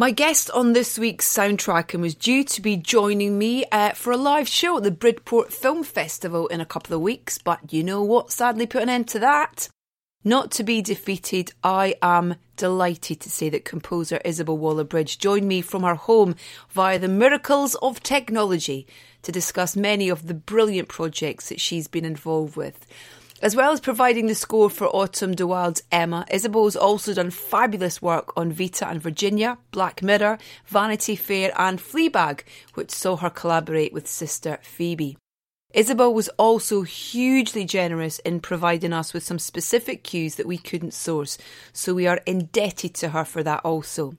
My guest on this week's Soundtracking was due to be joining me uh, for a live show at the Bridport Film Festival in a couple of weeks, but you know what? Sadly, put an end to that. Not to be defeated, I am delighted to say that composer Isobel Waller-Bridge joined me from her home via the miracles of technology to discuss many of the brilliant projects that she's been involved with. As well as providing the score for Autumn de Wilde's Emma, Isobel's also done fabulous work on Vita and Virginia, Black Mirror, Vanity Fair, and Fleabag, which saw her collaborate with sister Phoebe. Isobel was also hugely generous in providing us with some specific cues that we couldn't source, so we are indebted to her for that also.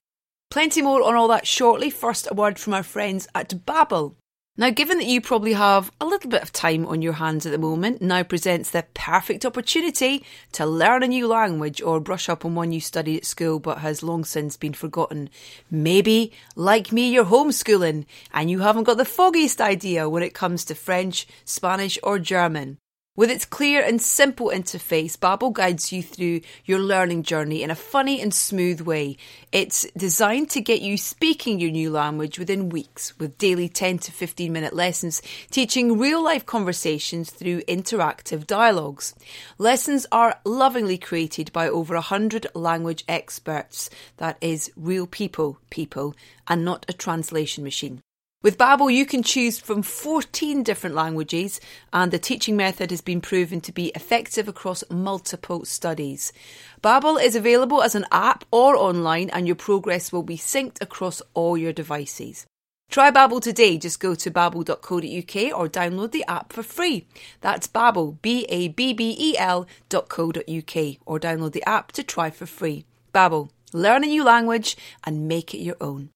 Plenty more on all that shortly. First, a word from our friends at Babbel. Now, given that you probably have a little bit of time on your hands at the moment, now presents the perfect opportunity to learn a new language or brush up on one you studied at school but has long since been forgotten. Maybe, like me, you're homeschooling and you haven't got the foggiest idea when it comes to French, Spanish, or German. With its clear and simple interface, Babbel guides you through your learning journey in a funny and smooth way. It's designed to get you speaking your new language within weeks, with daily 10 to 15 minute lessons teaching real life conversations through interactive dialogues. Lessons are lovingly created by over 100 language experts. That is real people, people, and not a translation machine. With Babbel, you can choose from 14 different languages, and the teaching method has been proven to be effective across multiple studies. Babbel is available as an app or online, and your progress will be synced across all your devices. Try Babbel today. Just go to babbel.co.uk or download the app for free. That's Babbel, B-A-B-B-E-L dot co UK, or download the app to try for free. Babbel, learn a new language and make it your own.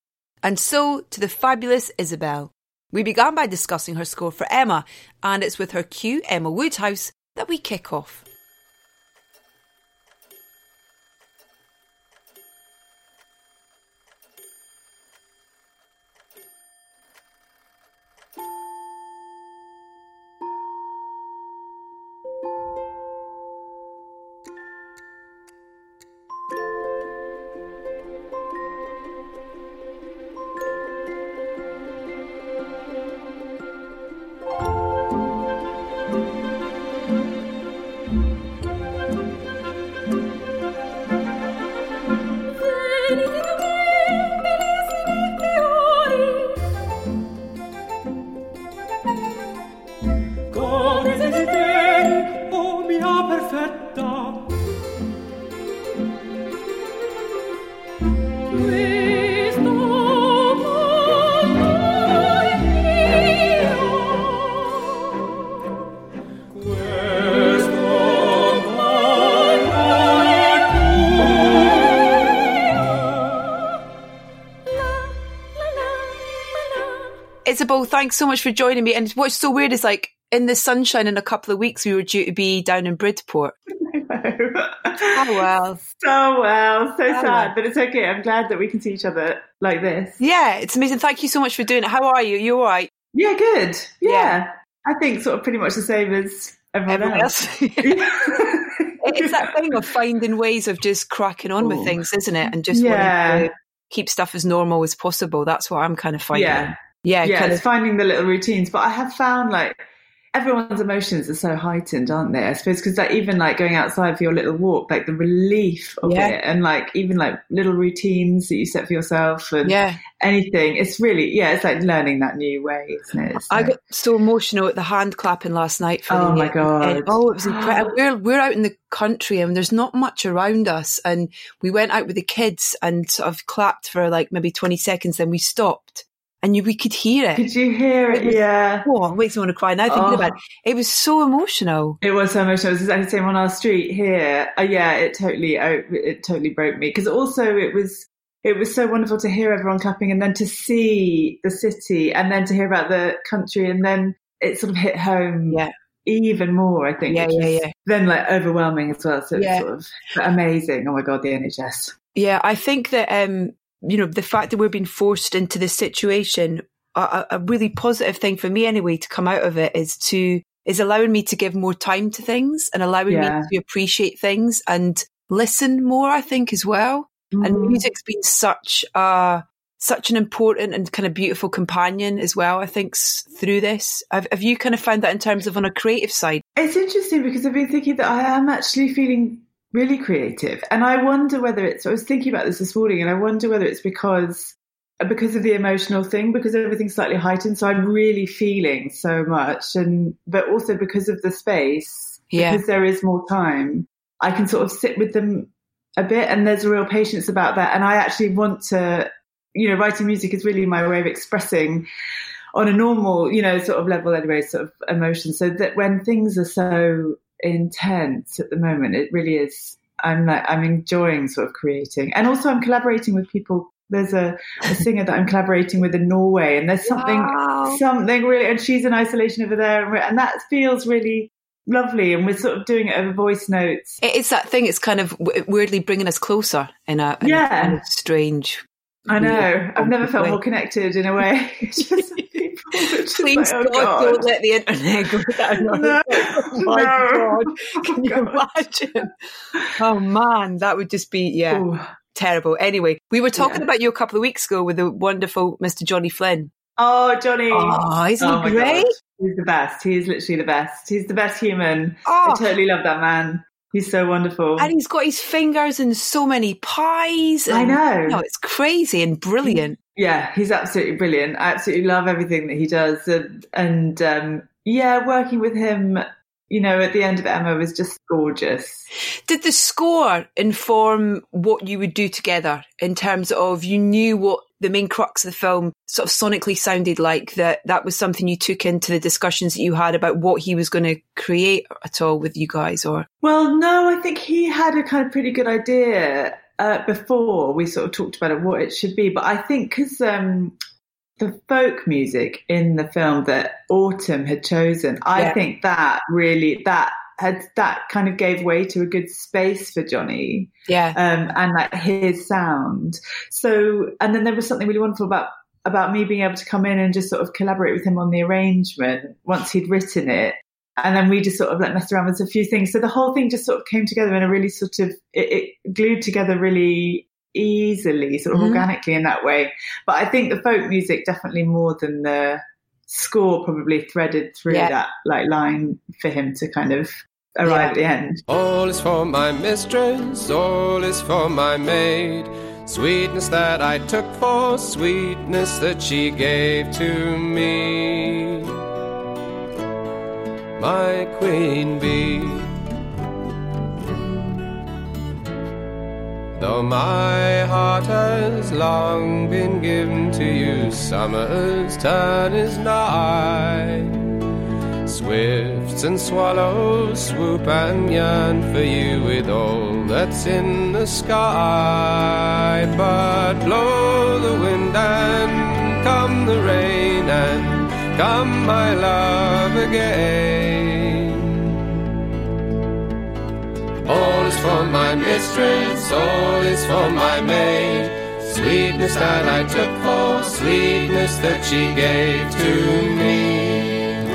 And so to the fabulous Isobel. We began by discussing her score for Emma, and it's with her cue, Emma Woodhouse, that we kick off. Thanks so much for joining me. And what's so weird is like in the sunshine in a couple of weeks, we were due to be down in Bridport. oh well. So well. So oh, sad, well. but it's okay. I'm glad that we can see each other like this. Yeah, it's amazing. Thank you so much for doing it. How are you? You all right? Yeah, good. Yeah. yeah. I think sort of pretty much the same as everyone, everyone else. else. it's that thing of finding ways of just cracking on Ooh. with things, isn't it? And just yeah. wanting to keep stuff as normal as possible. That's what I'm kind of finding. Yeah. Yeah, yeah, kind it's of finding the little routines. But I have found like everyone's emotions are so heightened, aren't they? I suppose because like even like going outside for your little walk, like the relief of yeah. it, and like even like little routines that you set for yourself, and yeah. anything. It's really yeah, it's like learning that new way, isn't it? I got so emotional at the hand clapping last night. For oh my god! oh, it was incredible. we're we're out in the country and there's not much around us, and we went out with the kids and sort of clapped for like maybe twenty seconds, then we stopped and you, we could hear it. Could you hear it? it was, yeah. Oh, it makes me want to cry now thinking oh. about it. It was so emotional. It was so emotional. It was exactly the same on our street here. Uh, yeah, it totally, oh, it totally broke me because also it was, it was so wonderful to hear everyone clapping and then to see the city and then to hear about the country and then it sort of hit home. Yeah. Even more, I think. Yeah, yeah, yeah. Then like overwhelming as well. So yeah. it's sort of amazing. Oh my God, the NHS. Yeah, I think that um, you know, the fact that we're being forced into this situation, a, a, really positive thing for me anyway to come out of it is to, is allowing me to give more time to things and allowing yeah. me to appreciate things and listen more, I think, as well. Mm. And music's been such a, such an important and kind of beautiful companion as well, I think, through this. Have, have you kind of found that in terms of on a creative side? It's interesting because I've been thinking that I am actually feeling really creative. And I wonder whether it's, I was thinking about this this morning and I wonder whether it's because because of the emotional thing, because everything's slightly heightened. So I'm really feeling so much. And, but also because of the space, yeah. because there is more time, I can sort of sit with them a bit and there's a real patience about that. And I actually want to, you know, writing music is really my way of expressing on a normal, you know, sort of level anyway, sort of emotion. So that when things are so intense at the moment, it really is. I'm like, I'm enjoying sort of creating. And also I'm collaborating with people there's a, a, singer that I'm collaborating with in Norway, and there's something wow. something really, and she's in isolation over there, and that feels really lovely and we're sort of doing it over voice notes it's that thing it's kind of weirdly bringing us closer in a, in yeah. a kind of strange I know. I've never felt way. more connected in a way. Please, like, oh God, God, don't let the internet go down. no, oh my no. God. Can you God. imagine? Oh man, that would just be, yeah, Ooh. terrible. Anyway, we were talking yeah. about you a couple of weeks ago with the wonderful Mr. Johnny Flynn. Oh, Johnny. Oh, isn't oh, he great? God. He's the best. He is literally the best. He's the best human. Oh. I totally love that man. He's so wonderful. And he's got his fingers in so many pies. And, I know. You know. It's crazy and brilliant. Yeah, he's absolutely brilliant. I absolutely love everything that he does. And, and um, yeah, working with him you know, at the end of Emma was just gorgeous. Did the score inform what you would do together in terms of you knew what the main crux of the film sort of sonically sounded like that that was something you took into the discussions that you had about what he was going to create at all with you guys or well no i think he had a kind of pretty good idea uh, before we sort of talked about it, what it should be but i think because um, the folk music in the film that Autumn had chosen, I yeah. think that really that had that kind of gave way to a good space for Johnny. Yeah. Um, and like his sound. So and then there was something really wonderful about about me being able to come in and just sort of collaborate with him on the arrangement once he'd written it. And then we just sort of like messed around with a few things. So the whole thing just sort of came together in a really sort of it, it glued together really easily, sort of mm-hmm. organically in that way. But I think the folk music definitely more than the score probably threaded through yeah. that like line for him to kind of arrive yeah. at the end. All is for my mistress, all is for my maid. Sweetness that I took for sweetness that she gave to me. My queen bee. Though my heart has long been given to you, summer's turn is nigh. Swifts and swallows swoop and yearn for you with all that's in the sky. But blow the wind and come the rain and come my love again. All is for my mistress, all is for my maid. Sweetness that I took for sweetness that she gave to me.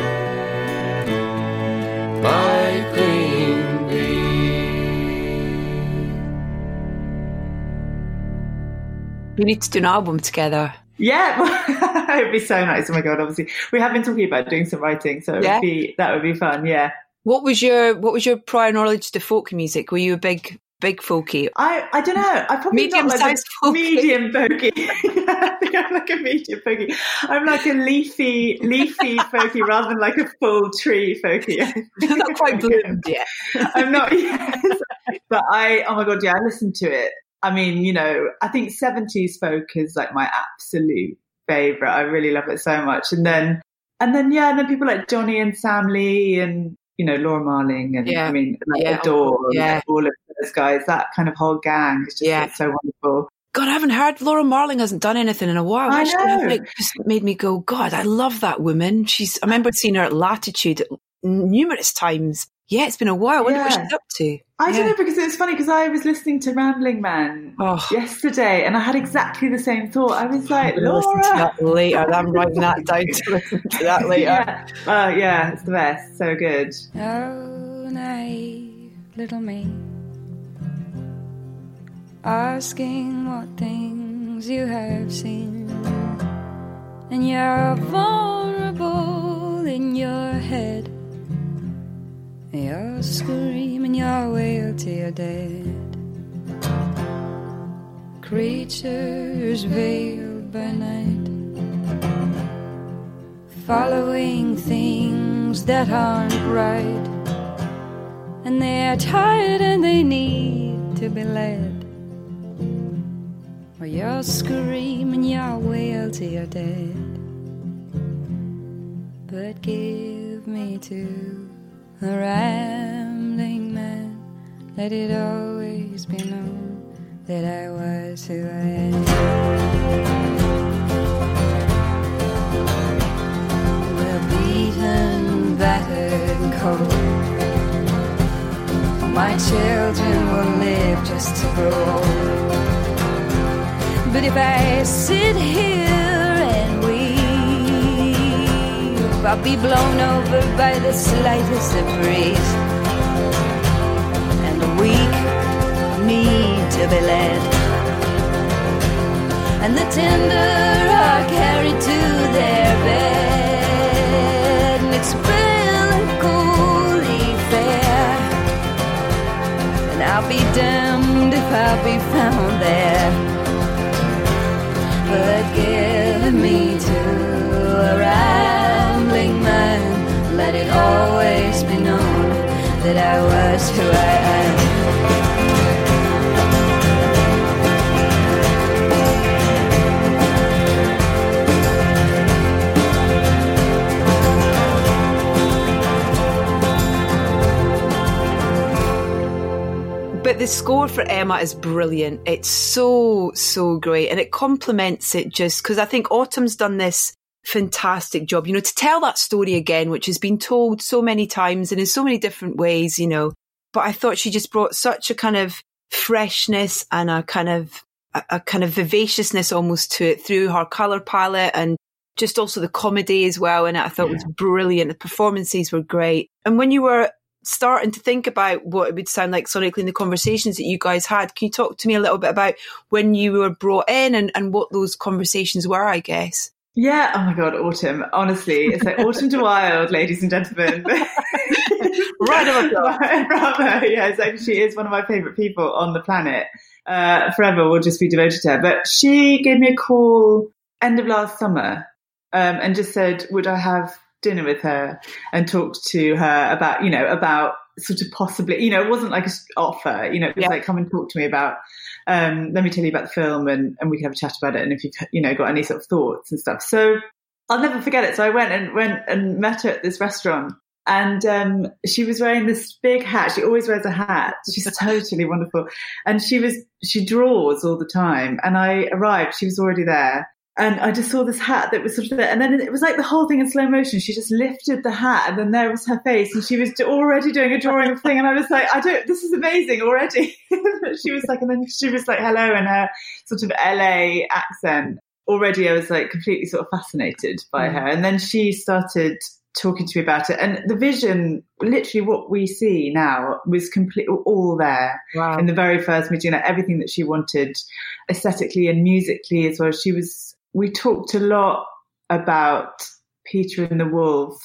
My queen bee. We need to do an album together. Yeah, it would be so nice. Oh my god! Obviously, we have been talking about doing some writing, so it yeah. would be that would be fun. Yeah. What was your What was your prior knowledge to folk music? Were you a big big folky? I I don't know. I probably medium not like medium folky. I think I'm like a medium folky. I'm like a leafy leafy folky rather than like a full tree folky. not quite bloomed yet. I'm not but I oh my god, yeah, I listened to it. I mean, you know, I think 70s folk is like my absolute favorite. I really love it so much. And then and then yeah, and then people like Johnny and Sam Lee and you know, Laura Marling and yeah. I mean, like yeah. Adore, yeah. all of those guys, that kind of whole gang is just yeah. so wonderful. God, I haven't heard Laura Marling hasn't done anything in a while. I know. Like, just made me go, God, I love that woman. She's, I remember seeing her at Latitude numerous times. Yeah, it's been a while. I wonder yeah. what she's up to. I yeah. don't know because it was funny because I was listening to Rambling Man oh. yesterday and I had exactly the same thought. I was like, I'm Laura. Listen to that later. I'm writing that down to listen to that later. yeah. Oh, yeah, it's the best. So good. Oh, naive little me. Asking what things you have seen and you're vulnerable in your head. You're screaming your wail till you're dead. Creatures veiled by night, following things that aren't right, and they're tired and they need to be led. Or you're screaming your wail till you're dead. But give me to a rambling man. Let it always be known that I was who I am. We're beaten, battered, cold. My children will live just to grow old. But if I sit here I'll be blown over by the slightest of breeze. And the weak need to be led. And the tender are carried to their bed. And it's melancholy fair. And I'll be damned if I'll be found there but give always be known that I was who I am. But the score for Emma is brilliant. It's so, so great. And it complements it just because I think Autumn's done this fantastic job, you know, to tell that story again, which has been told so many times and in so many different ways, you know. But I thought she just brought such a kind of freshness and a kind of, a, a kind of vivaciousness almost to it through her color palette and just also the comedy as well. And I thought yeah. it was brilliant. The performances were great. And when you were starting to think about what it would sound like sonically in the conversations that you guys had. Can you talk to me a little bit about when you were brought in and, and what those conversations were, I guess? Yeah. Oh my God, Autumn. Honestly, it's like Autumn de Wilde, ladies and gentlemen. right of Bravo. Yeah, it's like she is one of my favorite people on the planet. Uh, forever will just be devoted to her. But she gave me a call end of last summer um, and just said, would I have dinner with her and talked to her about, you know, about sort of possibly, you know, it wasn't like an offer, you know, it was yeah. like, come and talk to me about, um, let me tell you about the film and, and we can have a chat about it. And if you've, you know, got any sort of thoughts and stuff. So I'll never forget it. So I went and went and met her at this restaurant and um, she was wearing this big hat. She always wears a hat. She's totally wonderful. And she was, she draws all the time. And I arrived, she was already there and I just saw this hat that was sort of there. And then it was like the whole thing in slow motion. She just lifted the hat and then there was her face and she was already doing a drawing of thing. And I was like, I don't, this is amazing already. she was like, and then she was like, hello in her sort of LA accent. Already I was like completely sort of fascinated by mm. her. And then she started talking to me about it. And the vision, literally what we see now was complete, all there wow. in the very first meeting, like everything that she wanted aesthetically and musically as well. She was we talked a lot about Peter and the Wolf.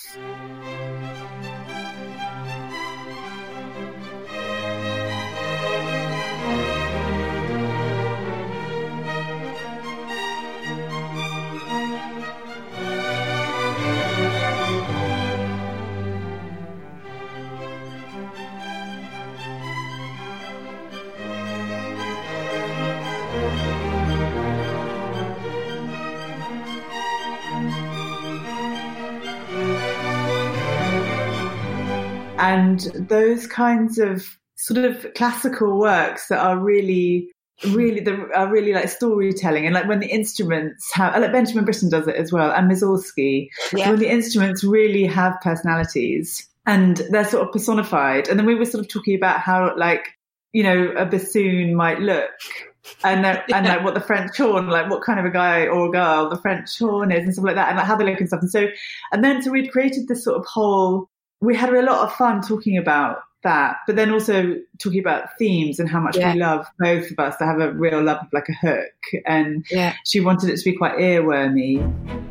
And those kinds of sort of classical works that are really really the are really like storytelling and like when the instruments have like Benjamin Britten does it as well and Mussorgsky yeah. when the instruments really have personalities and they're sort of personified and then we were sort of talking about how like you know a bassoon might look and yeah. and like what the French horn, like what kind of a guy or a girl the French horn is and stuff like that, and like how they look and stuff. And so, and then so we'd created this sort of whole we had a lot of fun talking about that, but then also talking about themes and how much yeah. we love both of us to have a real love of like a hook. And yeah. she wanted it to be quite earwormy.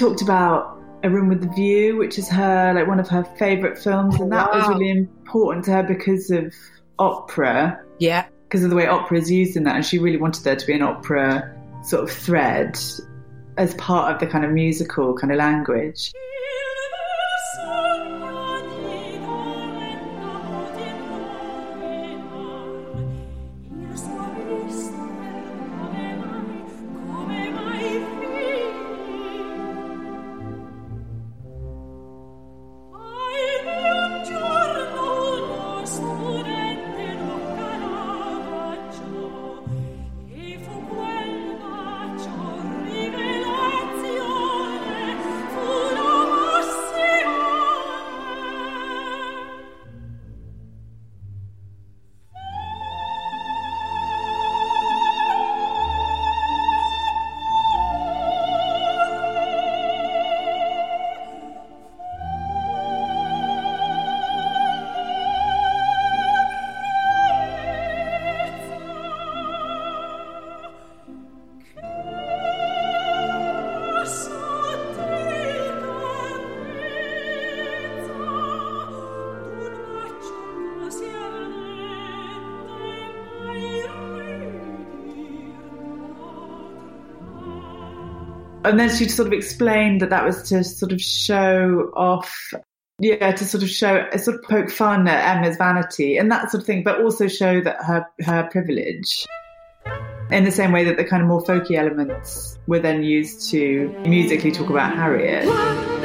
Talked about A Room with the View, which is her like one of her favourite films, and that was really important to her because of opera, Yeah. because of the way opera is used in that, and she really wanted there to be an opera sort of thread as part of the kind of musical kind of language. And then she sort of explained that that was to sort of show off, yeah, to sort of show, uh, sort of poke fun at Emma's vanity and that sort of thing, but also show that her her privilege. In the same way that the kind of more folky elements were then used to musically talk about Harriet.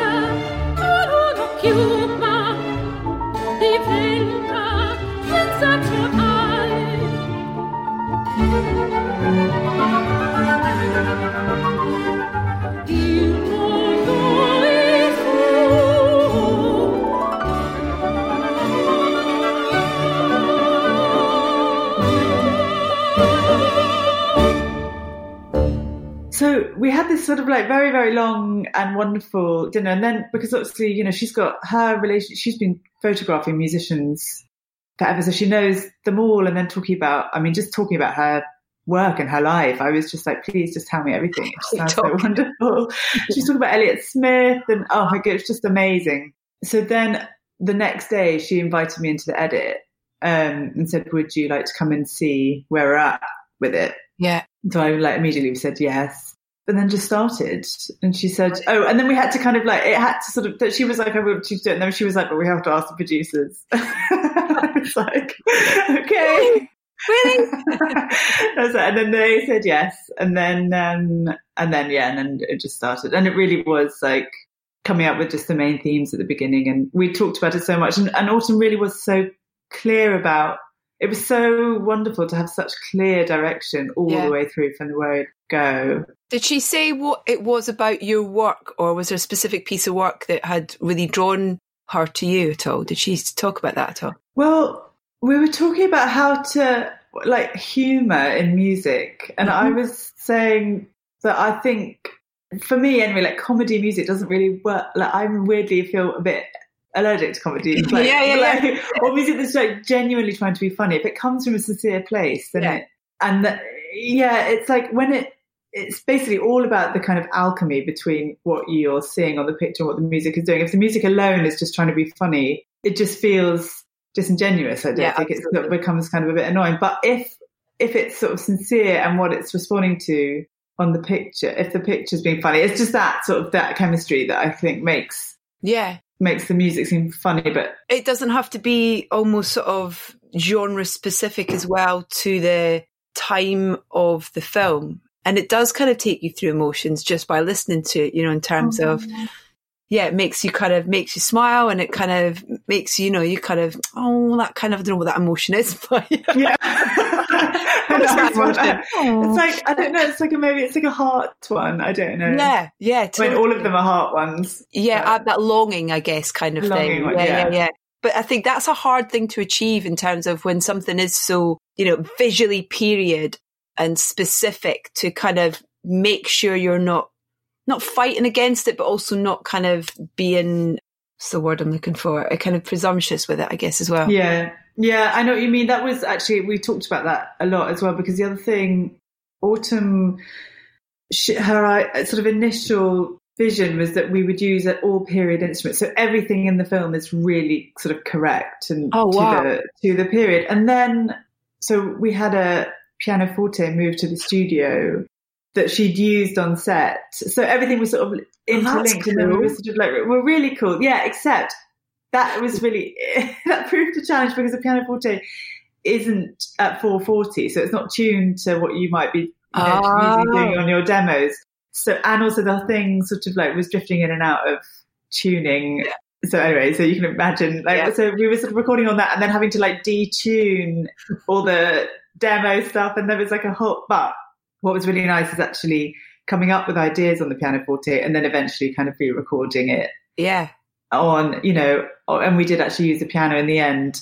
This sort of like very, very long and wonderful dinner. And then because obviously, you know, she's got her relation, she's been photographing musicians forever. So she knows them all. And then talking about, I mean, just talking about her work and her life. I was just like, please just tell me everything. It sounds so wonderful. She's talking about Elliott Smith and oh my God, it's just amazing. So then the next day she invited me into the edit um, and said, would you like to come and see where we're at with it? Yeah. So I like immediately said yes. And then just started. And she said, oh, and then we had to kind of like, it had to sort of, that she was like, I want you to do it. And then she was like, but we have to ask the producers. I was like, okay. Really? And then they said yes. And then, um, and then, yeah, and then it just started. And it really was like coming up with just the main themes at the beginning. And we talked about it so much. And, and Autumn really was so clear about it was so wonderful to have such clear direction all Yeah. the way through from the word go. Did she say what it was about your work, or was there a specific piece of work that had really drawn her to you at all? Did she talk about that at all? Well, we were talking about how to like humor in music, and I Mm-hmm. was saying that I think for me anyway, like comedy music doesn't really work. Like I weirdly feel a bit allergic to comedy. Like, Yeah, yeah, yeah. like, or music that's like genuinely trying to be funny. If it comes from a sincere place, then Yeah. it and the, yeah, it's like when it it's basically all about the kind of alchemy between what you're seeing on the picture and what the music is doing. If the music alone is just trying to be funny, it just feels disingenuous. I don't Yeah, think it absolutely. becomes kind of a bit annoying. But if if it's sort of sincere and what it's responding to on the picture, if the picture's being funny, it's just that sort of that chemistry that I think makes Yeah. Makes the music seem funny. But It doesn't have to be almost sort of genre specific as well to the time of the film. And it does kind of take you through emotions just by listening to it, you know, in terms of, oh. yeah, it makes you kind of makes you smile and it kind of makes you, you know, you kind of, oh, that kind of, I don't know what that emotion is, but yeah, it's like I don't know. It's like a, maybe it's like a heart one. I don't know. Yeah, yeah. Totally. When all of them are heart ones. Yeah, uh, that longing, I guess, kind of thing. One, yeah, yeah, yeah, yeah. But I think that's a hard thing to achieve in terms of when something is so, you know, visually period and specific to kind of make sure you're not not fighting against it, but also not kind of being what's the word I'm looking for? A kind of presumptuous with it, I guess, as well. Yeah. Yeah, I know what you mean. That was actually, we talked about that a lot as well, because the other thing, Autumn, she, her uh, sort of initial vision was that we would use an all period instruments. So everything in the film is really sort of correct and oh, wow. to, the, to the period. And then, so we had a pianoforte moved to the studio that she'd used on set. So everything was sort of oh, interlinked, oh, cool. and then we were sort of like, we're really cool, yeah. Except that was really that proved a challenge because the pianoforte isn't at 440, so it's not tuned to what you might be you know, oh. doing ah. on your demos. So and also the thing sort of like was drifting in and out of tuning. Yeah. So anyway, so you can imagine like yeah. so we were sort of recording on that and then having to like detune all the demo stuff and there was like a whole but what was really nice is actually coming up with ideas on the pianoforte and then eventually kind of re-recording it. Yeah. On, you know, and we did actually use the piano in the end.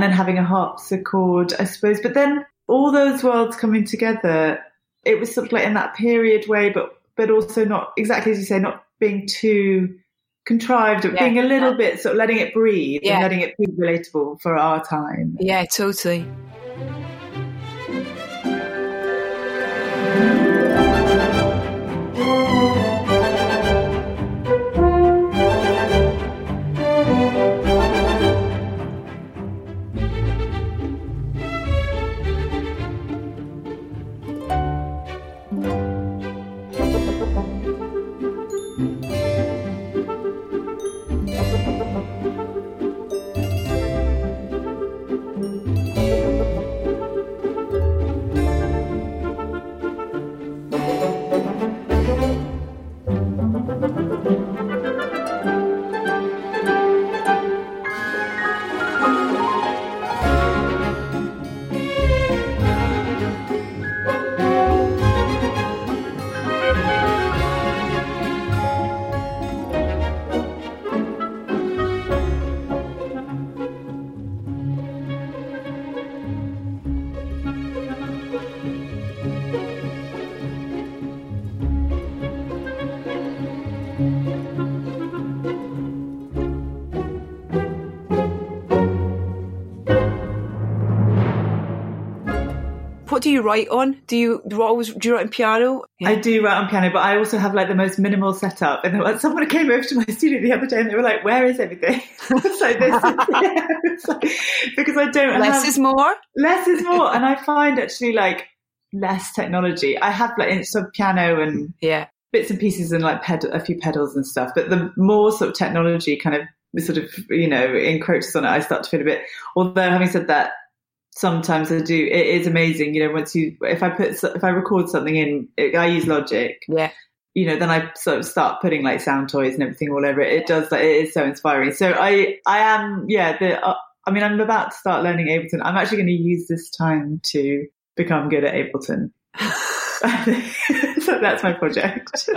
And then having a harpsichord, I suppose. But then all those worlds coming together, it was sort of like in that period way, but but also not exactly as you say, not being too contrived, but yeah, being a little yeah. bit sort of letting it breathe yeah. and letting it be relatable for our time. Yeah, totally. What do you write on? Do you do you always do you write on piano? Yeah. I do write on piano, but I also have like the most minimal setup. And someone came over to my studio the other day and they were like, "Where is everything?" it's like this, yeah. it's like, because I don't. Less have, is more. Less is more, and I find actually like less technology. I have like some piano and yeah bits and pieces and like ped- a few pedals and stuff, but the more sort of technology kind of sort of you know encroaches on it, I start to feel a bit. Although having said that, sometimes I do. It is amazing, you know. Once you, if I put, if I record something in, I use Logic. Yeah. You know, then I sort of start putting like sound toys and everything all over it. It does like it is so inspiring. So I, I am, yeah. The, uh, I mean, I'm about to start learning Ableton. I'm actually going to use this time to become good at Ableton. so that's my project.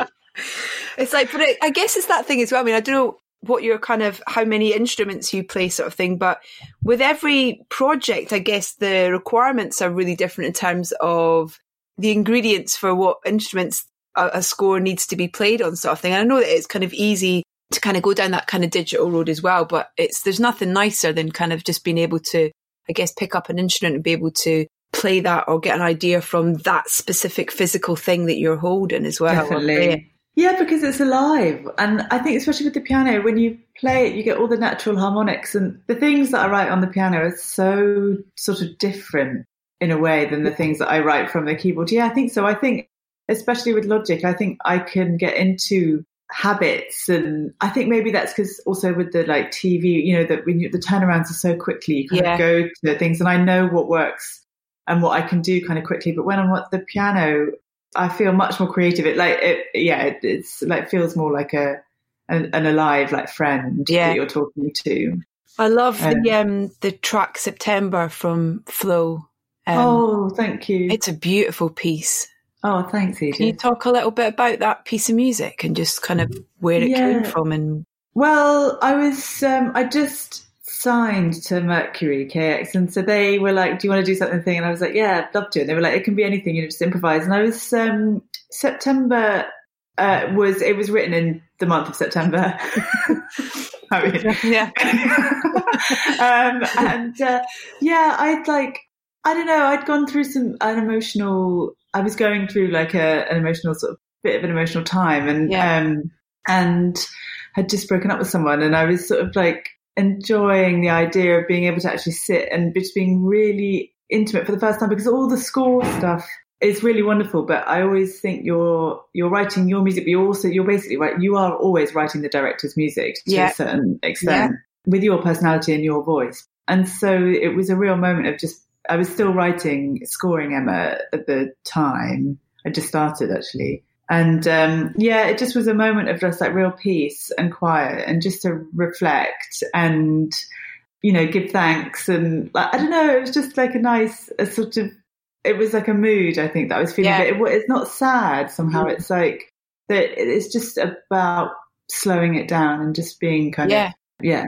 it's like, but it, I guess it's that thing as well. I mean, I don't know what your kind of how many instruments you play sort of thing but with every project i guess the requirements are really different in terms of the ingredients for what instruments a, a score needs to be played on sort of thing. And I know that it's kind of easy to kind of go down that kind of digital road as well, but it's there's nothing nicer than kind of just being able to, I guess, pick up an instrument and be able to play that or get an idea from that specific physical thing that you're holding as well. Definitely. Yeah, because it's alive. And I think, especially with the piano, when you play it, you get all the natural harmonics. And the things that I write on the piano are so sort of different in a way than the things that I write from the keyboard. Yeah, I think so. I think, especially with Logic, I think I can get into habits. And I think maybe that's because also with the like TV, you know, that when you, the turnarounds are so quickly, you kind yeah. of go to things and I know what works and what I can do kind of quickly. But when I'm at the piano, I feel much more creative. It like it, yeah, it, it's like feels more like a an, an alive like friend yeah. that you're talking to. I love um, the um the track September from Flow. Um, oh, thank you. It's a beautiful piece. Oh, thanks, Edith. Can you talk a little bit about that piece of music and just kind of where it yeah. came from and? Well, I was um, I just signed to Mercury KX, and so they were like, "Do you want to do something?" Thing? And I was like, "Yeah, I'd love to." And they were like, "It can be anything, you know, just improvise." And I was um, September uh, was it was written in the month of September. I mean, yeah, um, and uh, yeah, I'd like I don't know, I'd gone through some an emotional. I was going through like a, an emotional sort of bit of an emotional time, and yeah. um, and had just broken up with someone, and I was sort of like enjoying the idea of being able to actually sit and just being really intimate for the first time because all the score stuff is really wonderful. But I always think you're you're writing your music, but you also you're basically right. You are always writing the director's music to yeah. a certain extent yeah. with your personality and your voice. And so it was a real moment of just I was still writing scoring Emma at the time. I just started actually. And um, yeah, it just was a moment of just like real peace and quiet and just to reflect and, you know, give thanks. And like, I don't know, it was just like a nice, a sort of, it was like a mood, I think, that I was feeling. Yeah. But it, it's not sad somehow. Mm. It's like that it's just about slowing it down and just being kind yeah. of, yeah.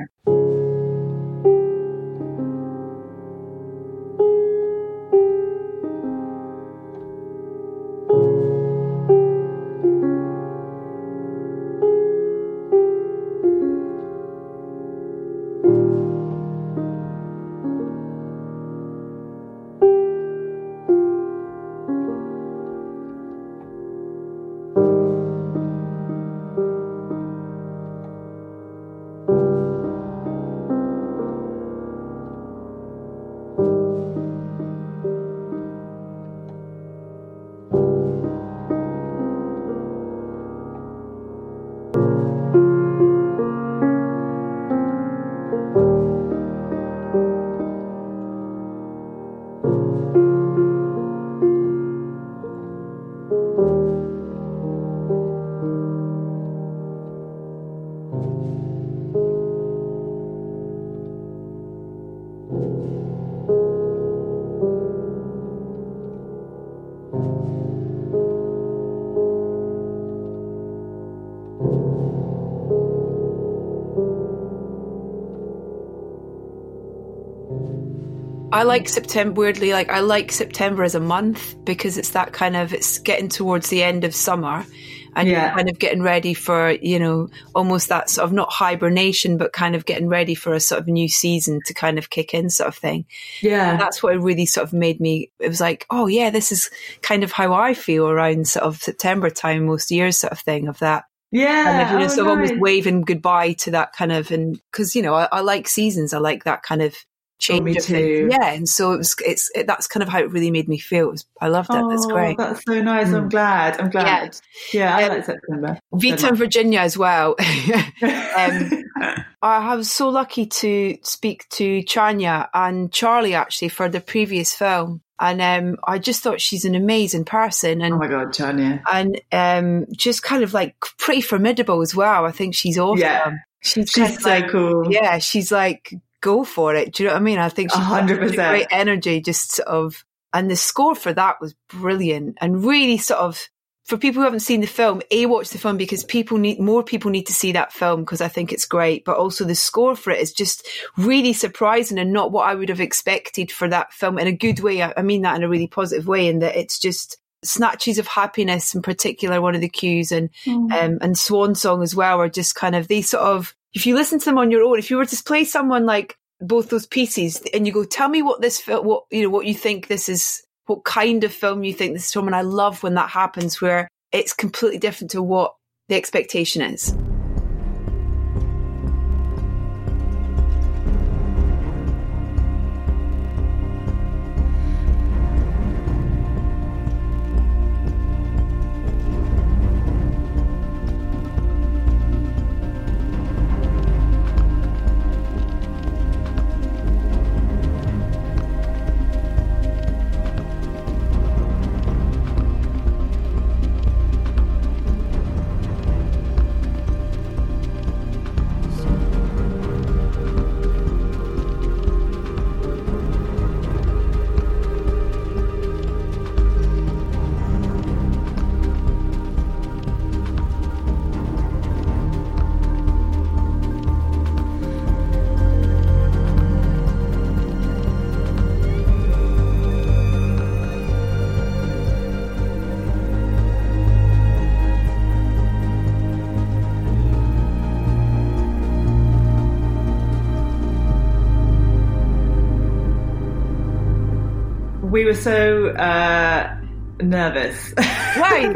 I like September weirdly. Like I like September as a month because it's that kind of it's getting towards the end of summer, and yeah. you're kind of getting ready for you know almost that sort of not hibernation, but kind of getting ready for a sort of new season to kind of kick in, sort of thing. Yeah, and that's what really sort of made me. It was like, oh yeah, this is kind of how I feel around sort of September time most years, sort of thing. Of that yeah, kind of, you know, oh, sort of almost waving goodbye to that kind of, and because you know, I, I, like seasons. I like that kind of change. Oh, me too. Yeah, and so it was. It's it, that's kind of how it really made me feel. Was, I loved it. Oh, that's great. That's so nice. Mm. I'm glad. I'm glad. Yeah, yeah I like September. Vita and Virginia as well. um, I was so lucky to speak to Chanya and Charlie actually for the previous film. And um, I just thought she's an amazing person. And oh my god, Chanya! And um, just kind of like pretty formidable as well. I think she's awesome. Yeah, she's, she's so like, cool. Yeah, she's like go for it. Do you know what I mean? I think she's 100%. great energy, just sort of, and the score for that was brilliant and really sort of, for people who haven't seen the film, A, watch the film because people need, more people need to see that film because I think it's great, but also the score for it is just really surprising and not what I would have expected for that film in a good way. I mean that in a really positive way in that it's just, snatches of happiness in particular, one of the cues, and mm. um, and Swan Song as well, are just kind of these sort of. If you listen to them on your own, if you were to play someone like both those pieces, and you go, "Tell me what this, what you know, what you think this is, what kind of film you think this is from," and I love when that happens, where it's completely different to what the expectation is.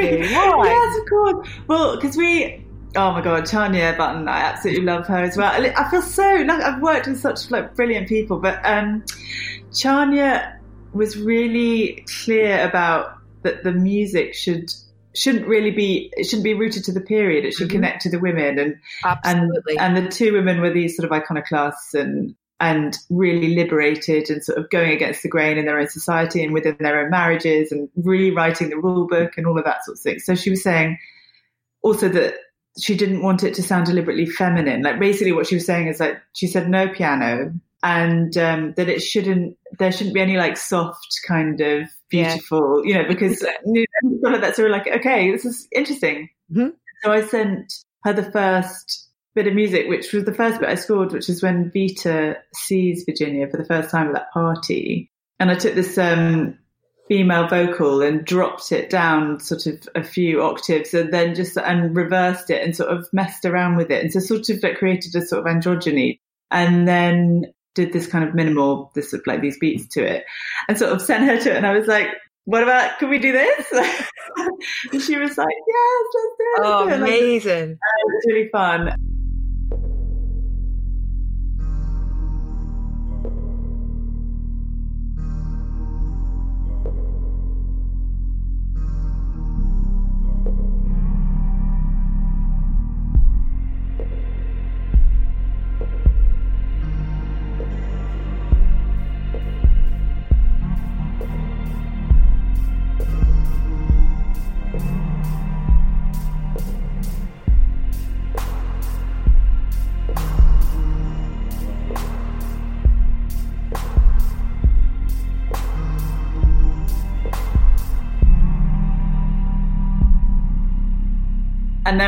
Why? Why? yes, of course. Well, because we. Oh my god, Chanya Button! I absolutely love her as well. I feel so like I've worked with such like brilliant people, but um, Chanya was really clear about that the music should shouldn't really be it shouldn't be rooted to the period it should mm-hmm. connect to the women and Absolutely. and and the two women were these sort of iconoclasts and and really liberated and sort of going against the grain in their own society and within their own marriages and rewriting the rule book and all of that sort of thing. So she was saying also that she didn't want it to sound deliberately feminine. Like basically what she was saying is like she said no piano and um, that it shouldn't there shouldn't be any like soft kind of beautiful, yeah. you know, because you know, that's sort of like okay, this is interesting. Mm-hmm. So I sent her the first bit of music, which was the first bit I scored, which is when Vita sees Virginia for the first time at that party. And I took this um, female vocal and dropped it down sort of a few octaves and then just and reversed it and sort of messed around with it. And so sort of like created a sort of androgyny and then did this kind of minimal, this sort of like these beats to it and sort of sent her to it. And I was like, what about, can we do this? and she was like, yes, let's do it. Oh, amazing. It was really fun.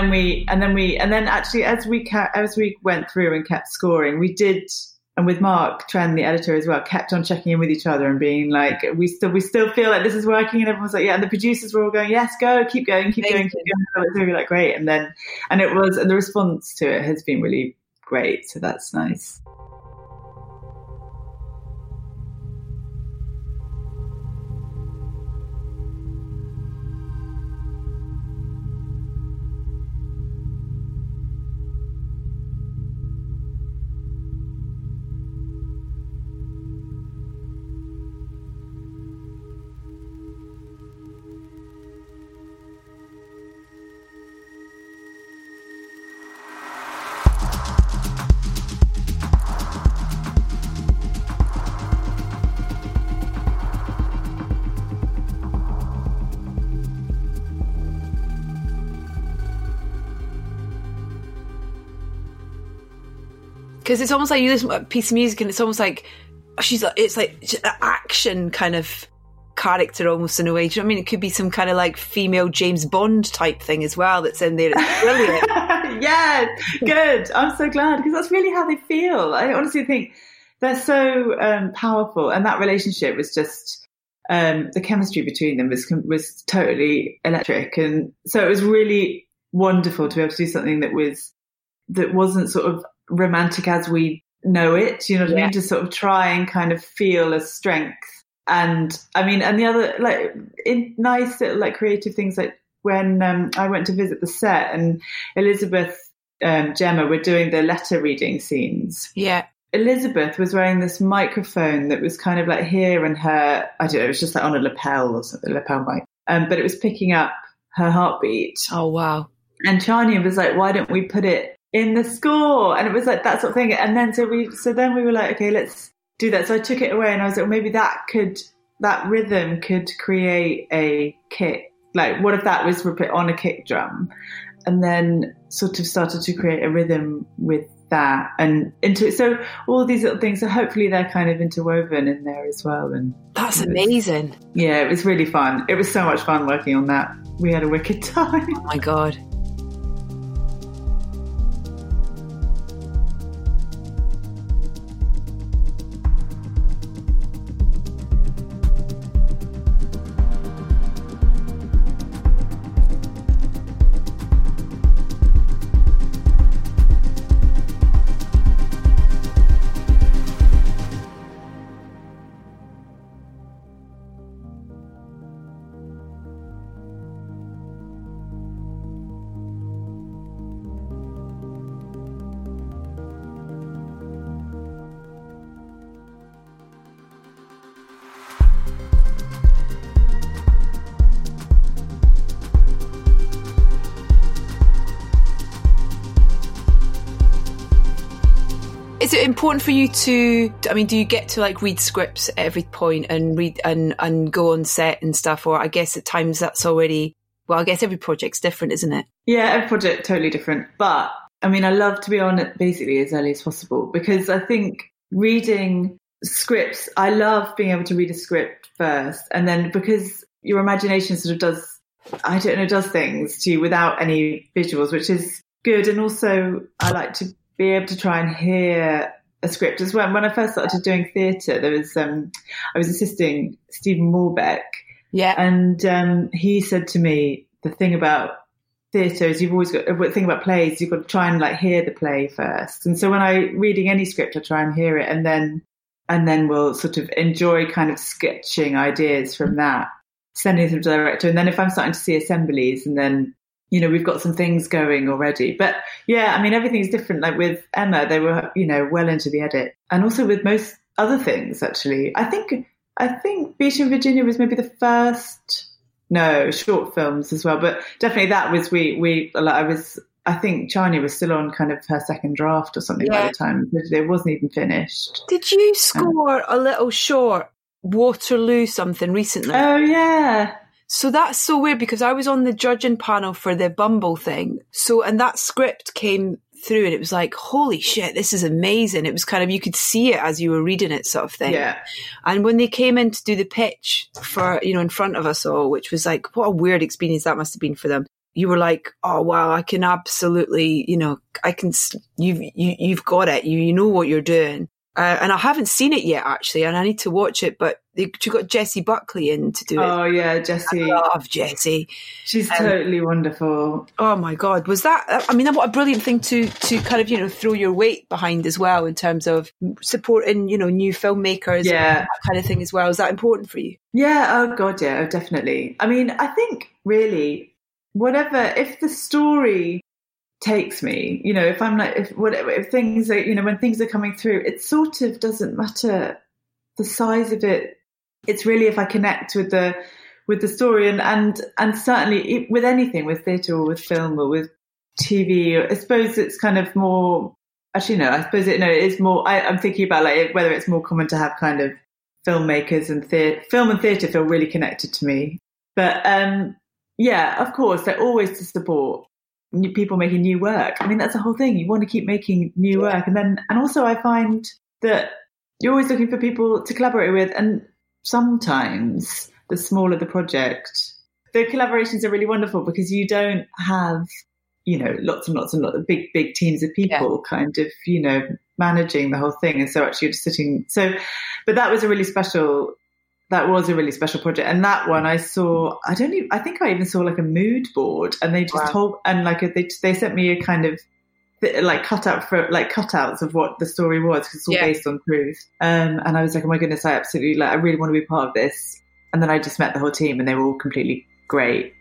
Then we and then we and then actually as we ca- as we went through and kept scoring we did and with Mark Trend, the editor as well, kept on checking in with each other and being like, we still we still feel like this is working, and everyone's like, yeah. And the producers were all going, yes, go, keep going, keep going, keep going. It's really like great, and then and it was, and the response to it has been really great, so that's nice. Because it's almost like you listen to a piece of music and it's almost like she's like it's like an action kind of character almost in a way. Do you know what I mean? It could be some kind of like female James Bond type thing as well that's in there. It's brilliant. yeah, good. I'm so glad because that's really how they feel. I honestly think they're so um, powerful, and that relationship was just um, the chemistry between them was was totally electric, and so it was really wonderful to be able to do something that was that wasn't sort of romantic as we know it. You know what yeah. I mean? To sort of try and kind of feel a strength. And I mean, and the other like in nice little like creative things like when um, I went to visit the set and Elizabeth um, Gemma were doing the letter reading scenes. Yeah. Elizabeth was wearing this microphone that was kind of like here and her, I don't know, it was just like on a lapel or something, lapel mic. Um, but it was picking up her heartbeat. Oh, wow. And Chanya was like, why don't we put it in the score? And it was like that sort of thing. And then so we, so then we were like, okay, let's do that. So I took it away and I was like, well, maybe that could, that rhythm could create a kick. Like, what if that was on a kick drum? And then sort of started to create a rhythm with that and into it. So all these little things, so hopefully they're kind of interwoven in there as well. And that's amazing. Yeah, it was really fun. It was so much fun working on that. We had a wicked time. Oh my god. Important for you to i mean do you get to like read scripts at every point and read and and go on set and stuff? Or i guess at times that's already well i guess every project's different isn't it? Yeah every project totally different. But i mean i love to be on it basically as early as possible because i think reading scripts i love being able to read a script first and then because your imagination sort of does i don't know does things to you without any visuals which is good. And also i like to be able to try and hear a script. As when when I first started doing theatre, there was um, I was assisting Stephen Warbeck, yeah, and um, he said to me the thing about theatre is you've always got the thing about plays you've got to try and like hear the play first. And so when I reading any script, I try and hear it, and then and then we'll sort of enjoy kind of sketching ideas from that, sending them to the director, and then if I'm starting to see assemblies, and then you know, we've got some things going already. But yeah, I mean, everything's different. Like with Emma, they were, you know, well into the edit. And also with most other things, actually. I think, I think Vita and Virginia was maybe the first, no, short films as well. But definitely that was, we, we, like, I was, I think Chanya was still on kind of her second draft or something yeah. by the time it wasn't even finished. Did you score um, a little short Waterloo something recently? Oh yeah, so that's so weird because I was on the judging panel for the Bumble thing. So, and that script came through and it was like, holy shit, this is amazing. It was kind of, you could see it as you were reading it sort of thing. Yeah. And when they came in to do the pitch for, you know, in front of us all, which was like, what a weird experience that must have been for them. You were like, oh wow, I can absolutely, you know, I can, you've, you, you've got it. You, you know what you're doing. Uh, and I haven't seen it yet, actually, and I need to watch it. But you got Jessie Buckley in to do it. Oh yeah, Jessie. I love Jessie. She's um, totally wonderful. Oh my god, was that? I mean, what a brilliant thing to to kind of you know throw your weight behind as well in terms of supporting you know new filmmakers. Yeah, that kind of thing as well. Is that important for you? Yeah. Oh god, yeah, definitely. I mean, I think really whatever if the story takes me. You know, if I'm like, if whatever, if things are, you know, when things are coming through, it sort of doesn't matter the size of it. It's really if I connect with the with the story and and and certainly with anything, with theatre or with film or with TV. I suppose it's kind of more. Actually, no. I suppose it. No, it is more. I, am thinking about like whether it's more common to have kind of filmmakers and theatre, film and theatre feel really connected to me. But um, yeah, of course, they're always to support new people making new work. I mean, that's the whole thing. You want to keep making new work. And then, and also I find that you're always looking for people to collaborate with. And sometimes the smaller the project, the collaborations are really wonderful because you don't have, you know, lots and lots and lots of big, big teams of people yeah. kind of, you know, managing the whole thing. And so actually you're just sitting. So, but that was a really special that was a really special project. And that one I saw, I don't even, I think I even saw like a mood board and they just wow. told, and like they, they sent me a kind of like cut out for like cutouts of what the story was because it's all yeah. based on truth. Um, and I was like, oh my goodness, I absolutely like, I really want to be part of this. And then I just met the whole team and they were all completely great.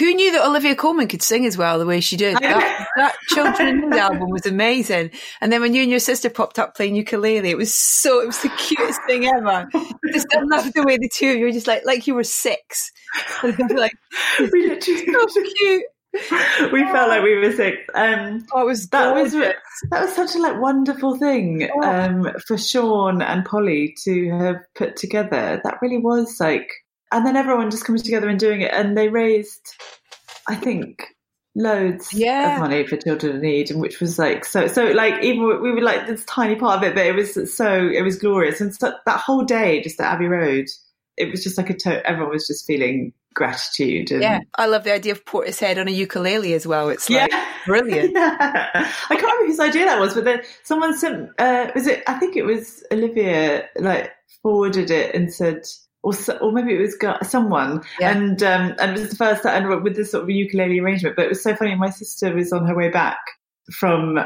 Who knew that Olivia Colman could sing as well the way she did? That, that Children album was amazing. And then when you and your sister popped up playing ukulele, it was so, it was the cutest thing ever. Just I love the way the two of you were just like, like you were six. like, we literally, so cute. we felt like we were six. Um, oh, it was that was that was such a like wonderful thing oh. um, for Sean and Polly to have put together. That really was like and then everyone just comes together and doing it. And they raised, I think, loads yeah. of money for children in need, and which was like so. So like even we were like this tiny part of it, but it was so it was glorious. And so, that whole day, just at Abbey Road, it was just like a to- everyone was just feeling gratitude. And... Yeah, I love the idea of Portishead on a ukulele as well. It's like yeah. brilliant. yeah. I can't remember whose idea that was, but then someone sent. Uh, was it? I think it was Olivia. Like forwarded it and said or or maybe it was someone, yeah. and um, and it was the first time with this sort of ukulele arrangement. But it was so funny. My sister was on her way back from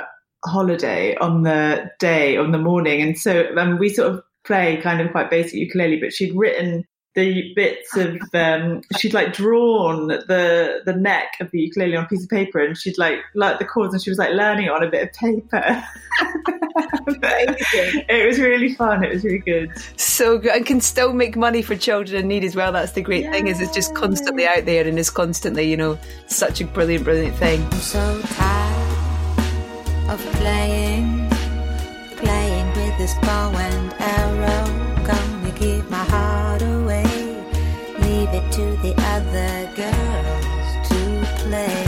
holiday on the day on the morning, and so um, we sort of play kind of quite basic ukulele. But she'd written the bits of um, she'd like drawn the the neck of the ukulele on a piece of paper and she'd like like the chords and she was like learning on a bit of paper it was really fun. It was really good. So good. And can still make money for children in need as well. That's the great yeah. thing is it's just constantly out there and is constantly you know such a brilliant brilliant thing. I'm so tired of playing playing with this bow and arrow. Gonna give my heart away. Leave it to the other girls to play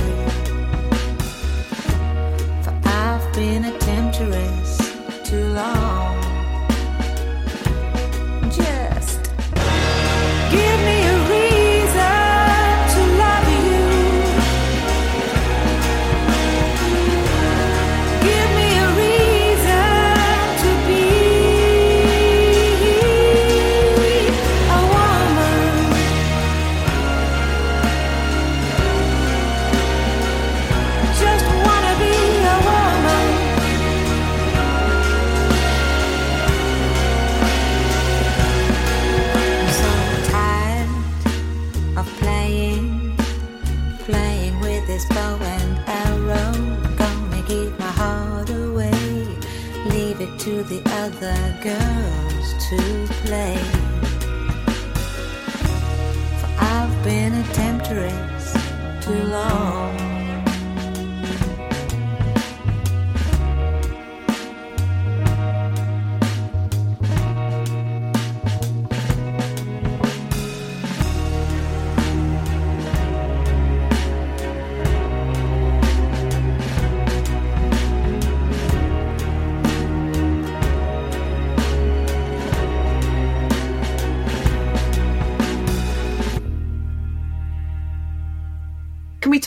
girls to play. For I've been a temptress too long.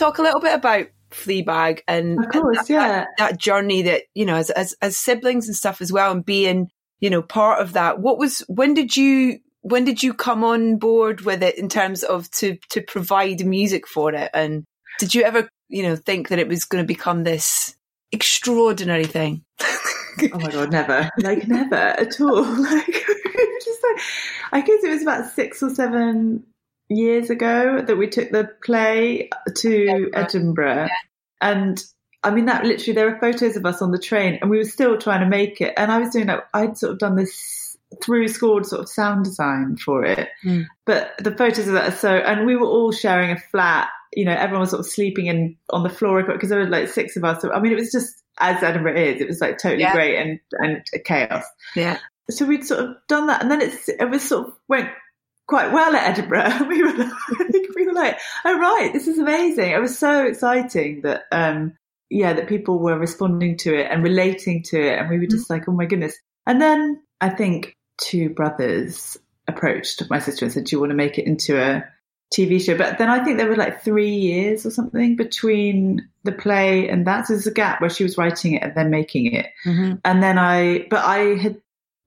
Talk a little bit about Fleabag and, of course, and that, yeah. That, that, journey that, you know, as, as, as siblings and stuff as well and being, you know, part of that. What was, when did you, when did you come on board with it in terms of to, to provide music for it? And did you ever, you know, think that it was going to become this extraordinary thing. oh my god, never, like never at all. Like, just like, I guess it was about six or seven years ago that we took the play to Edinburgh, Edinburgh. Yeah. and I mean that literally there are photos of us on the train, and we were still trying to make it. And I was doing that, I'd sort of done this through scored sort of sound design for it, mm. but the photos of that are so, and we were all sharing a flat. You know, everyone was sort of sleeping in on the floor because there were like six of us. So, I mean, it was just as Edinburgh is. It was like totally yeah. great and and chaos. Yeah. So we'd sort of done that, and then it's it was sort of went quite well at Edinburgh. We were like, we were like, oh right, this is amazing. It was so exciting that um yeah that people were responding to it and relating to it, and we were just mm-hmm. like, oh my goodness. And then I think two brothers approached my sister and said, do you want to make it into a TV show. But then I think there were like three years or something between the play and that. So there's a gap where she was writing it and then making it. Mm-hmm. And then I, but I had,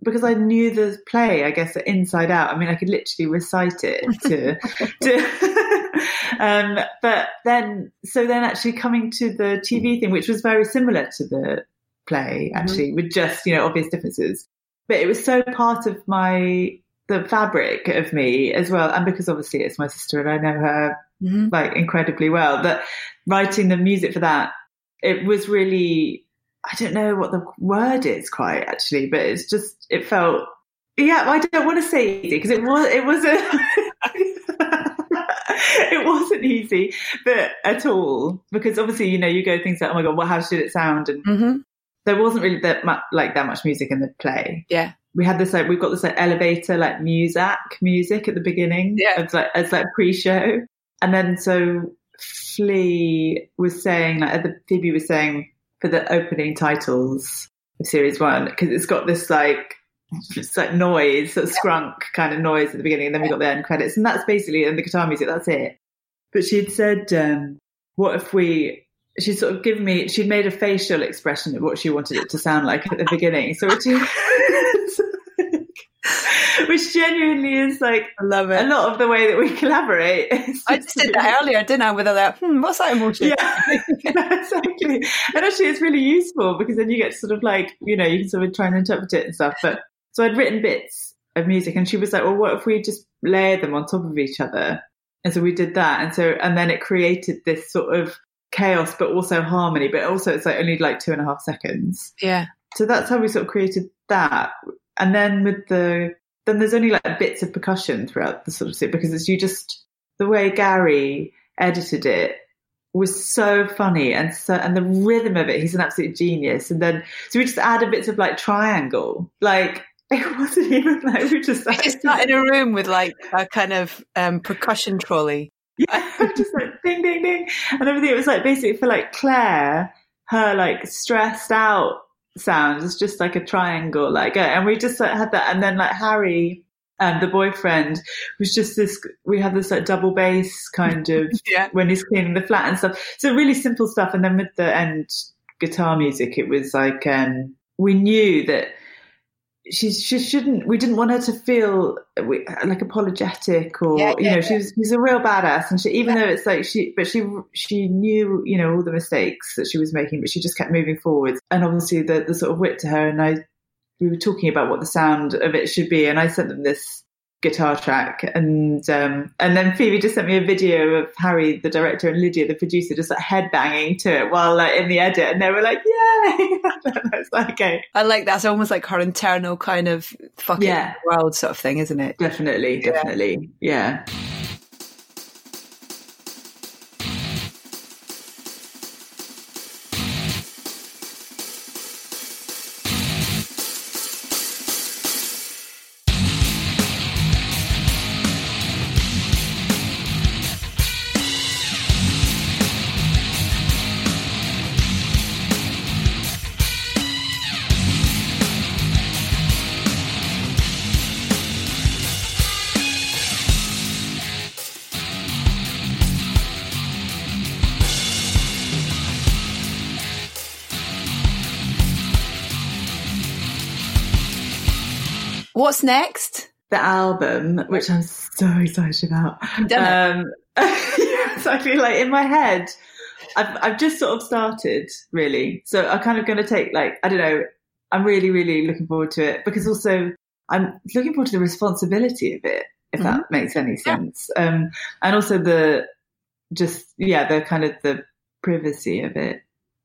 because I knew the play, I guess, inside out. I mean, I could literally recite it to, to um, but then, so then actually coming to the TV thing, which was very similar to the play, mm-hmm. actually, mm-hmm. with just, you know, obvious differences. But it was so part of my the fabric of me as well. And because obviously it's my sister and I know her mm-hmm. like incredibly well, that writing the music for that, it was really, I don't know what the word is quite actually, but it's just, it felt, yeah, I don't want to say easy because it was, it wasn't, it wasn't easy, but at all, because obviously, you know, you go things like, oh my God, well, how should it sound? And mm-hmm. there wasn't really that much, like that much music in the play. Yeah we had this like we've got this like elevator like music music at the beginning yeah it's like it's like pre-show and then so flea was saying like the phoebe was saying for the opening titles of series one because it's got this like just like noise sort of scrunk kind of noise at the beginning and then we got the end credits and that's basically and the guitar music that's it. But she'd said um what if we she'd sort of given me she'd made a facial expression of what she wanted it to sound like at the beginning so which which genuinely is like I love it. a lot of the way that we collaborate. I just did that earlier, didn't I? With all that, hmm, what's that emotion? Yeah, exactly. And actually, it's really useful because then you get sort of like you know you can sort of try and interpret it and stuff. But so I'd written bits of music, and she was like, "Well, what if we just layer them on top of each other?" And so we did that, and so and then it created this sort of chaos, but also harmony. But also, it's like only like two and a half seconds. Yeah. So that's how we sort of created that. And then with the then there's only like bits of percussion throughout the sort of suit because it's you just the way Gary edited it was so funny and so and the rhythm of it he's an absolute genius. And then so we just added bits of like triangle. Like it wasn't even like we just we just sat in a room with like a kind of um, percussion trolley. Yeah just like ding ding ding. And everything it was like basically for like Claire her like stressed out sound. It's just like a triangle, like, and we just like, had that. And then like Harry, um, the boyfriend was just this, we had this like double bass kind of yeah. when he's cleaning the flat and stuff. So really simple stuff. And then with the end guitar music, it was like, um, we knew that she she shouldn't. We didn't want her to feel like apologetic or yeah, you know yeah. she's she's a real badass and she even though it's like she but she she knew you know all the mistakes that she was making but she just kept moving forward and obviously the the sort of wit to her and I we were talking about what the sound of it should be and I sent them this guitar track and um, and then Phoebe just sent me a video of Harry the director and Lydia the producer just like headbanging to it while like in the edit and they were like yay that's like okay I like that's almost like her internal kind of fucking yeah. world sort of thing isn't it definitely definitely yeah. yeah. What's next? The album, which I'm so excited about. Um, I feel like in my head, I've I've just sort of started really, so I'm kind of going to take like I don't know. I'm really really looking forward to it because also I'm looking forward to the responsibility of it, if mm-hmm. that makes any sense, yeah. um, and also the just yeah the kind of the privacy of it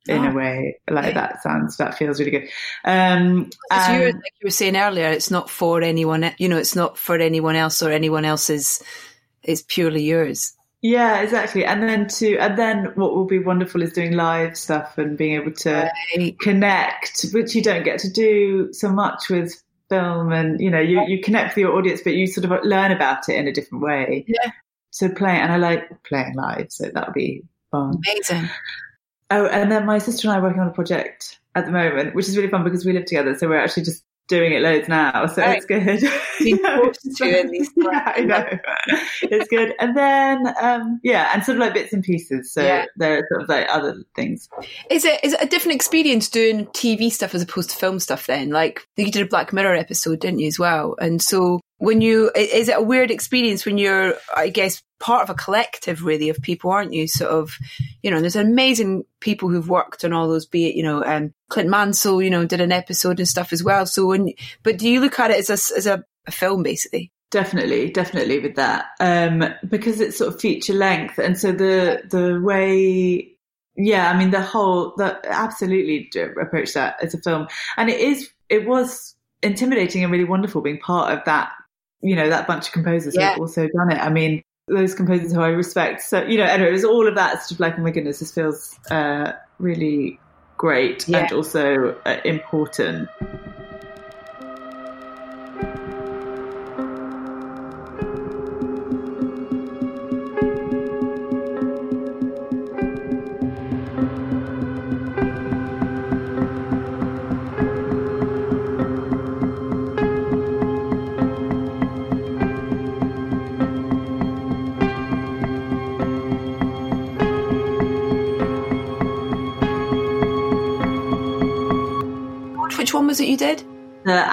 in oh. a way like that sounds that feels really good. Um and, you, like you were saying earlier it's not for anyone you know it's not for anyone else or anyone else's it's purely yours. Yeah exactly. And then to and then what will be wonderful is doing live stuff and being able to right. connect which you don't get to do so much with film and you know you, you connect with your audience but you sort of learn about it in a different way yeah. so playing. And i like playing live so that would be fun. Amazing Oh, and then my sister and I are working on a project at the moment, which is really fun because we live together. So we're actually just doing it loads now. So right. it's good. yeah, I know. it's good. And then, um, yeah, and sort of like bits and pieces. So yeah. there are sort of like other things. Is it, is it a different experience doing TV stuff as opposed to film stuff then? Like you did a Black Mirror episode, didn't you as well? And so when you, is it a weird experience when you're, I guess, part of a collective really of people, aren't you? Sort of, you know, there's amazing people who've worked on all those, be it, you know, um, Clint Mansell, you know, did an episode and stuff as well. So when, but do you look at it as a, as a, a film basically? Definitely, definitely with that. Um, because it's sort of feature length. And so the, the way, yeah, I mean, the whole, the absolutely approach that as a film. And it is, it was intimidating and really wonderful being part of that, you know, that bunch of composers yeah. who've also done it. I mean, those composers who I respect. So, you know, anyway, it was all of that sort of like, oh my goodness, this feels uh, really great yeah. and also uh, important.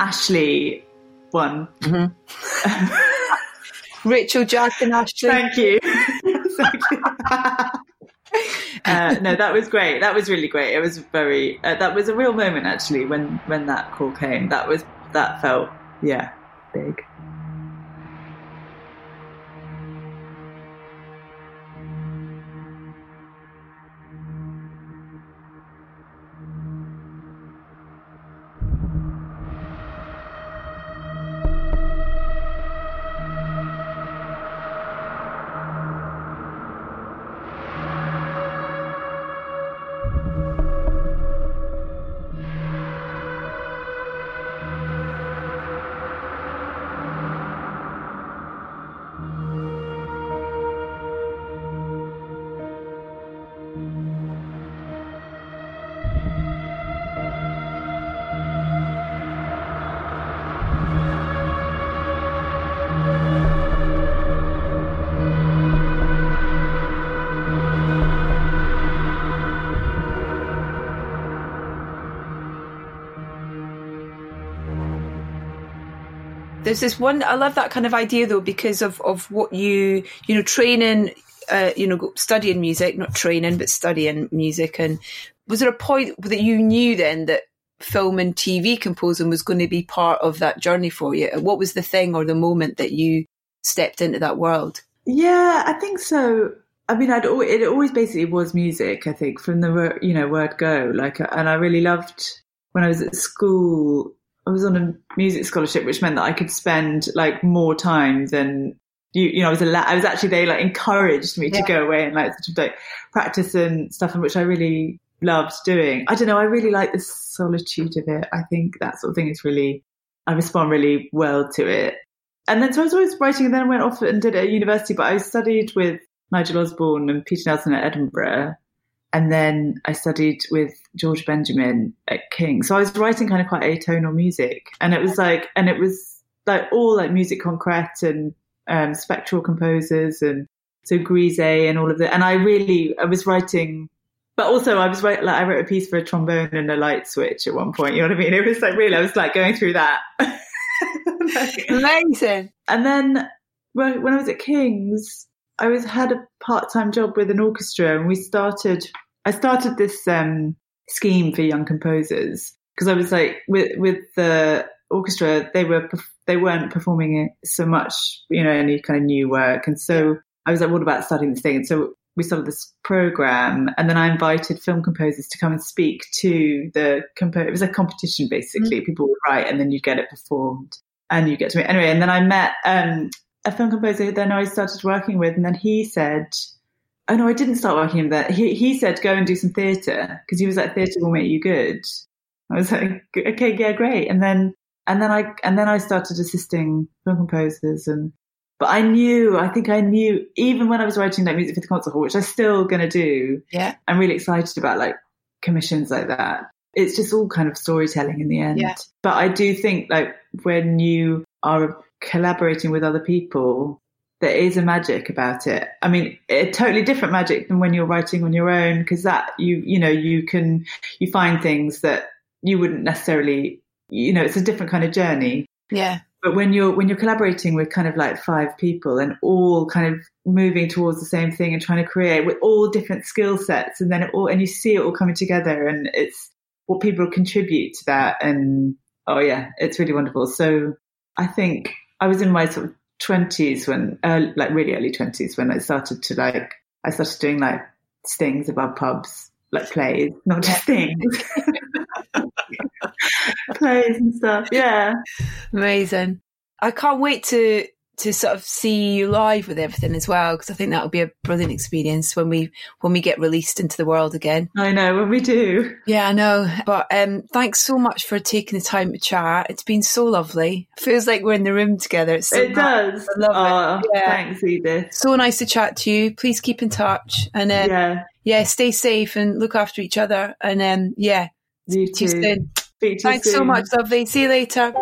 Ashley one. Mm-hmm. Rachel, Jack, and Ashley. Thank you. uh, no, that was great. That was really great. It was very. Uh, that was a real moment actually when when that call came. That was that felt yeah big. There's this one i love that kind of idea though because of of what you you know training uh, you know studying music not training but studying music and was there a point that you knew then that film and tv composing was going to be part of that journey for you what was the thing or the moment that you stepped into that world yeah i think so I mean, I'd always, it always basically was music. I think from the you know word go, like, and I really loved when I was at school. I was on a music scholarship, which meant that I could spend like more time than you, you know, I was allowed, I was actually, they like encouraged me yeah. to go away and like sort of like practice and stuff, and which I really loved doing. I don't know. I really like the solitude of it. I think that sort of thing is really, I respond really well to it. And then so I was always writing and then I went off and did it at university, but I studied with Nigel Osborne and Peter Nelson at Edinburgh. And then I studied with George Benjamin at King. So I was writing kind of quite atonal music. And it was like, and it was like all like music concrète and um, spectral composers and so Grisey and all of that. And I really, I was writing, but also I was writing, like, I wrote a piece for a trombone and a light switch at one point. You know what I mean? It was like really, I was like going through that. like, Amazing. And then when I was at King's, I was had a part time job with an orchestra, and we started I started this um, scheme for young composers. Because I was like with with the orchestra they were they weren't performing so much you know any kind of new work. And so I was like what about starting this thing? And so we started this program and then I invited film composers to come and speak to the compo it was a competition basically. Mm-hmm. people would write and then you get it performed and you get to it. Anyway and then I met um, a film composer then I started working with and then he said oh no I didn't start working with that he, he said go and do some theatre because he was like theatre will make you good I was like okay yeah great and then and then I and then I started assisting film composers and but I knew, I think I knew, even when I was writing like music for the concert hall, which I'm still going to do. Yeah. I'm really excited about like commissions like that. It's just all kind of storytelling in the end. Yeah. But I do think like when you are collaborating with other people, there is a magic about it. I mean, a totally different magic than when you're writing on your own, because that you, you know, you can, you find things that you wouldn't necessarily, you know, it's a different kind of journey. Yeah. But when you're when you're collaborating with kind of like five people and all kind of moving towards the same thing and trying to create with all different skill sets and then it all and you see it all coming together and it's what people contribute to that and oh yeah, it's really wonderful. So I think I was in my sort of twenties when uh, like really early twenties when I started to like I started doing like stings above pubs like plays, not just things. plays and stuff. Yeah. Amazing. I can't wait to to sort of see you live with everything as well because I think that'll be a brilliant experience when we when we get released into the world again. I know when we do. Yeah, I know. But um, thanks so much for taking the time to chat. It's been so lovely. It feels like we're in the room together. It's so it nice. does. I love oh, it. Yeah. Thanks, Edith. So nice to chat to you. Please keep in touch and um, yeah, yeah, stay safe and look after each other. And um, yeah, you too. soon. Thanks so much, lovely. See you later.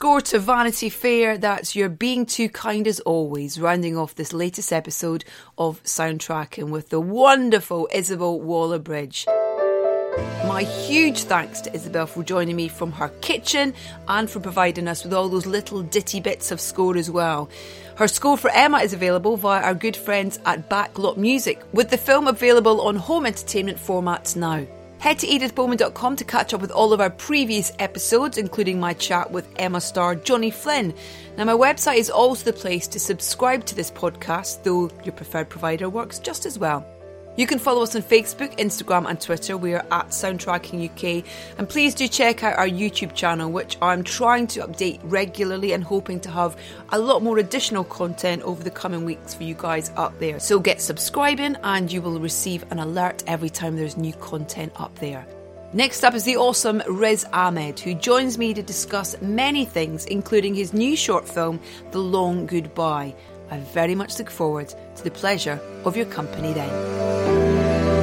Score to Vanity Fair, that's You're Being Too Kind as Always, rounding off this latest episode of Soundtracking with the wonderful Isobel Waller-Bridge. My huge thanks to Isobel for joining me from her kitchen and for providing us with all those little ditty bits of score as well. Her score for Emma is available via our good friends at Backlot Music, with the film available on home entertainment formats now. Head to edithbowman.com to catch up with all of our previous episodes, including my chat with Emma star Johnny Flynn. Now, my website is also the place to subscribe to this podcast, though your preferred provider works just as well. You can follow us on Facebook, Instagram, and Twitter. We are at Soundtracking UK. And please do check out our YouTube channel, which I'm trying to update regularly and hoping to have a lot more additional content over the coming weeks for you guys up there. So get subscribing, and you will receive an alert every time there's new content up there. Next up is the awesome Riz Ahmed, who joins me to discuss many things, including his new short film, The Long Goodbye. I very much look forward to the pleasure of your company then.